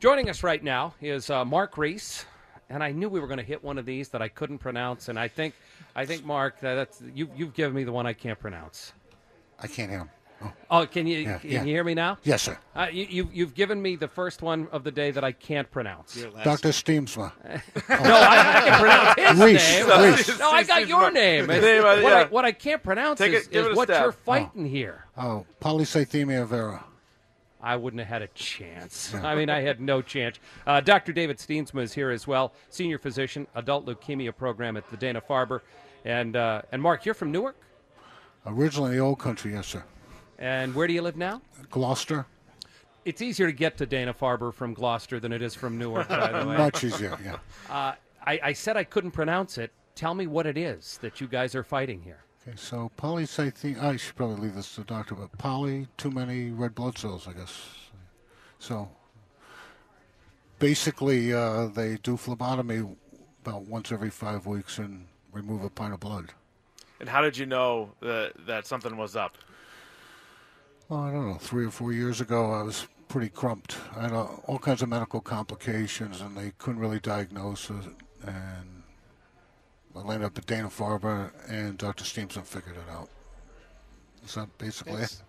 Joining us right now is uh, Mark Reese, and I knew we were going to hit one of these that I couldn't pronounce, and I think, I think Mark, that that's you, you've given me the one I can't pronounce. I can't hear him. Oh, Oh, can you Yeah, can yeah. you hear me now? yes, sir. Uh, you, you, you've given me the first one of the day that I can't pronounce. Dr. Steensma. No, I, I can pronounce his Reese, name. Reese. No, I got your name. Name, uh, what, I, what I can't pronounce Take is, it- give is it what stab. you're fighting here. Oh, polycythemia vera. I wouldn't have had a chance. I mean, I had no chance. Uh, Dr. David Steensma is here as well, senior physician, adult leukemia program at the Dana Farber. And, uh, and Mark, you're from Newark? Originally the old country, yes, sir. And where do you live now? Gloucester, It's easier to get to Dana Farber from Gloucester than it is from Newark, by the way. much easier, yeah. Uh, I, I said I couldn't pronounce it. Tell me what it is that you guys are fighting here. Okay, so polycythemia, I should probably leave this to the doctor, but poly, too many red blood cells, I guess. So basically, uh, they do phlebotomy about once every five weeks and remove a pint of blood. And how did you know that that something was up? Well, I don't know, three or four years ago, I was pretty crumped. I had uh, all kinds of medical complications, and they couldn't really diagnose it. And I landed up at Dana Farber, and Dr. Steamson figured it out. Is that basically it?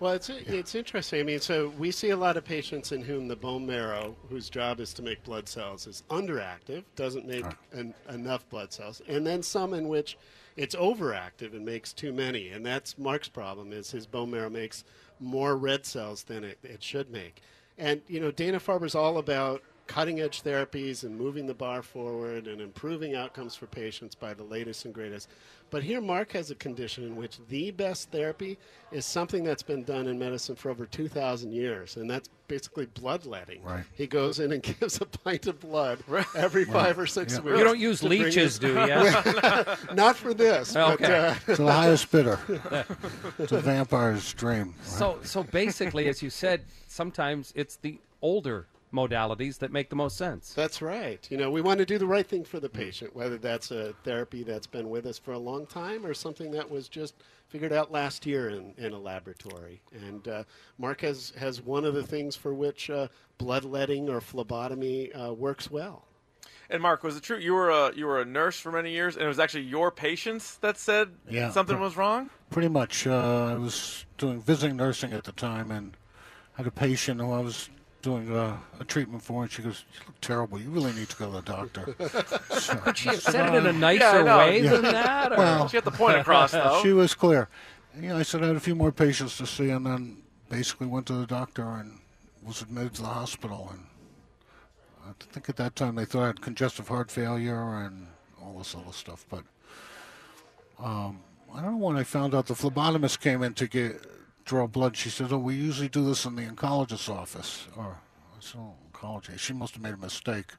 Well, it's it's interesting. I mean, so we see a lot of patients in whom the bone marrow, whose job is to make blood cells, is underactive, doesn't make en- enough blood cells, and then some in which it's overactive and makes too many. And that's Mark's problem: is his bone marrow makes more red cells than it, it should make. And you know, Dana Farber's all about cutting edge therapies and moving the bar forward and improving outcomes for patients by the latest and greatest. But here, Mark has a condition in which the best therapy is something that's been done in medicine for over 2,000 years, and that's basically bloodletting. Right. He goes in and gives a pint of blood every five or six Yeah. weeks. You don't use leeches, do you? Not for this. Okay. But, uh, It's the highest bidder. It's a vampire's dream. right? So, so basically, as you said, sometimes it's the older modalities that make the most sense. That's right. You know, we want to do the right thing for the patient, whether that's a therapy that's been with us for a long time or something that was just figured out last year in, in a laboratory. And uh, Mark has, has one of the things for which uh, bloodletting or phlebotomy uh, works well. And Mark, was it true you were a you were a nurse for many years, and it was actually your patients that said Yeah. something was wrong? Pretty much. Uh, I was doing visiting nursing at the time and had a patient who I was doing uh, a treatment for, and she goes, "You look terrible. You really need to go to the doctor." So, Could she have said it in a nicer I know. way Yeah. than that? Or? Well, She got the point across, though. she was clear. Yeah, I said I had a few more patients to see, and then basically went to the doctor and was admitted to the hospital. And I think at that time they thought I had congestive heart failure and all this other stuff. But um, I don't know when I found out the phlebotomist came in to get draw blood. She said, "Oh, we usually do this in the oncologist's office." Or I said, "Oh, oncology." She must have made a mistake.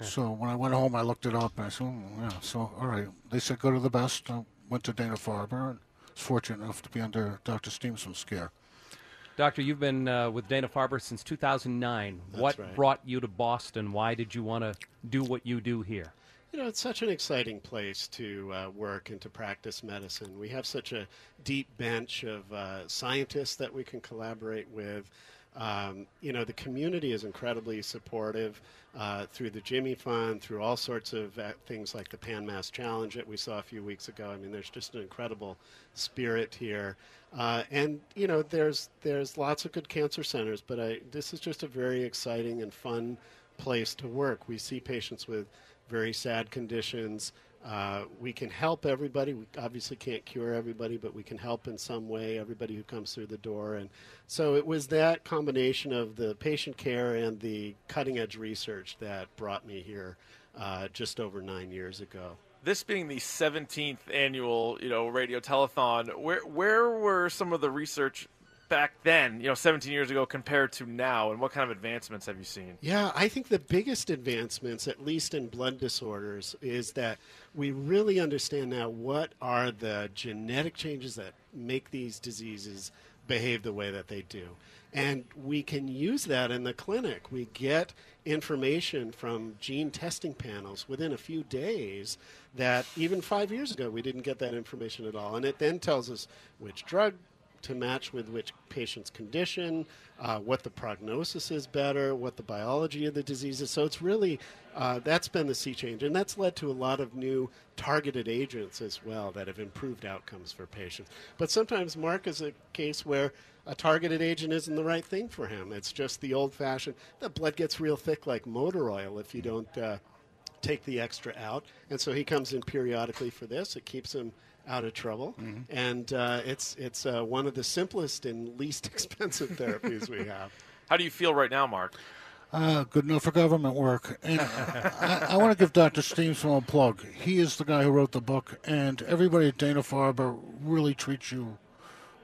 So when I went home, I looked it up and I said, oh, "Yeah." So all right, they said go to the best. I went to Dana Farber and was fortunate enough to be under Dr. Stevenson's care. Doctor, you've been uh, with Dana Farber since 2009. what right. brought you to Boston? Why did you want to do what you do here? You know, it's such an exciting place to uh, work and to practice medicine. We have such a deep bench of uh, scientists that we can collaborate with. Um, you know, the community is incredibly supportive uh, through the Jimmy Fund, through all sorts of uh, things like the Pan Mass Challenge that we saw a few weeks ago. I mean, there's just an incredible spirit here. Uh, and you know, there's there's lots of good cancer centers, but I, this is just a very exciting and fun place to work. We see patients with very sad conditions. Uh, we can help everybody. We obviously can't cure everybody, but we can help in some way everybody who comes through the door. And so it was that combination of the patient care and the cutting edge research that brought me here uh, just over nine years ago. This being the 17th annual, you know, radio telethon, where where were some of the research back then, you know, 17 years ago compared to now, and what kind of advancements have you seen? Yeah, I think the biggest advancements, at least in blood disorders, is that we really understand now what are the genetic changes that make these diseases behave the way that they do. And we can use that in the clinic. We get information from gene testing panels within a few days that even five years ago we didn't get that information at all. And it then tells us which drug to match with which patient's condition, uh, what the prognosis is better, what the biology of the disease is. So it's really uh, that's been the sea change, and that's led to a lot of new targeted agents as well that have improved outcomes for patients. But sometimes Mark is a case where a targeted agent isn't the right thing for him. It's just the old-fashioned. The blood gets real thick like motor oil if you don't. Uh, take the extra out, and so he comes in periodically for this. It keeps him out of trouble, mm-hmm. and uh, it's it's uh, one of the simplest and least expensive therapies we have. How do you feel right now, Mark? Uh, good enough for government work. And I, I want to give Dr. Steensma a plug. He is the guy who wrote the book, and everybody at Dana Farber really treats you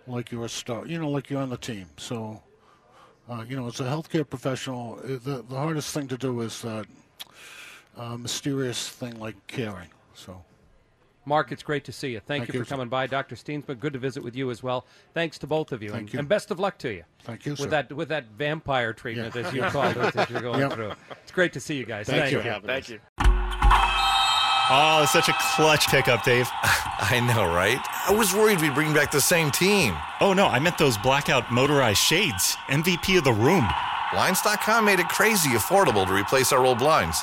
like you're a star. You know, like you're on the team. So, uh, you know, as a healthcare professional, uh, the the hardest thing to do is that uh, mysterious thing like caring. So. Mark, it's great to see you. Thank, Thank you, you for coming by, Dr. Steensma. Good to visit with you as well. Thanks to both of you, Thank and, you. and best of luck to you. Thank you, with sir. that with that vampire treatment, Yeah. as you call it, that you're going Yep. through. It's great to see you guys. Thank Thank, you. you. Thank you. Oh, it's such a clutch pickup, Dave. I know, right? I was worried we'd bring back the same team. Oh, no, I meant those blackout motorized shades. MVP of the room. Blinds.com made it crazy affordable to replace our old blinds.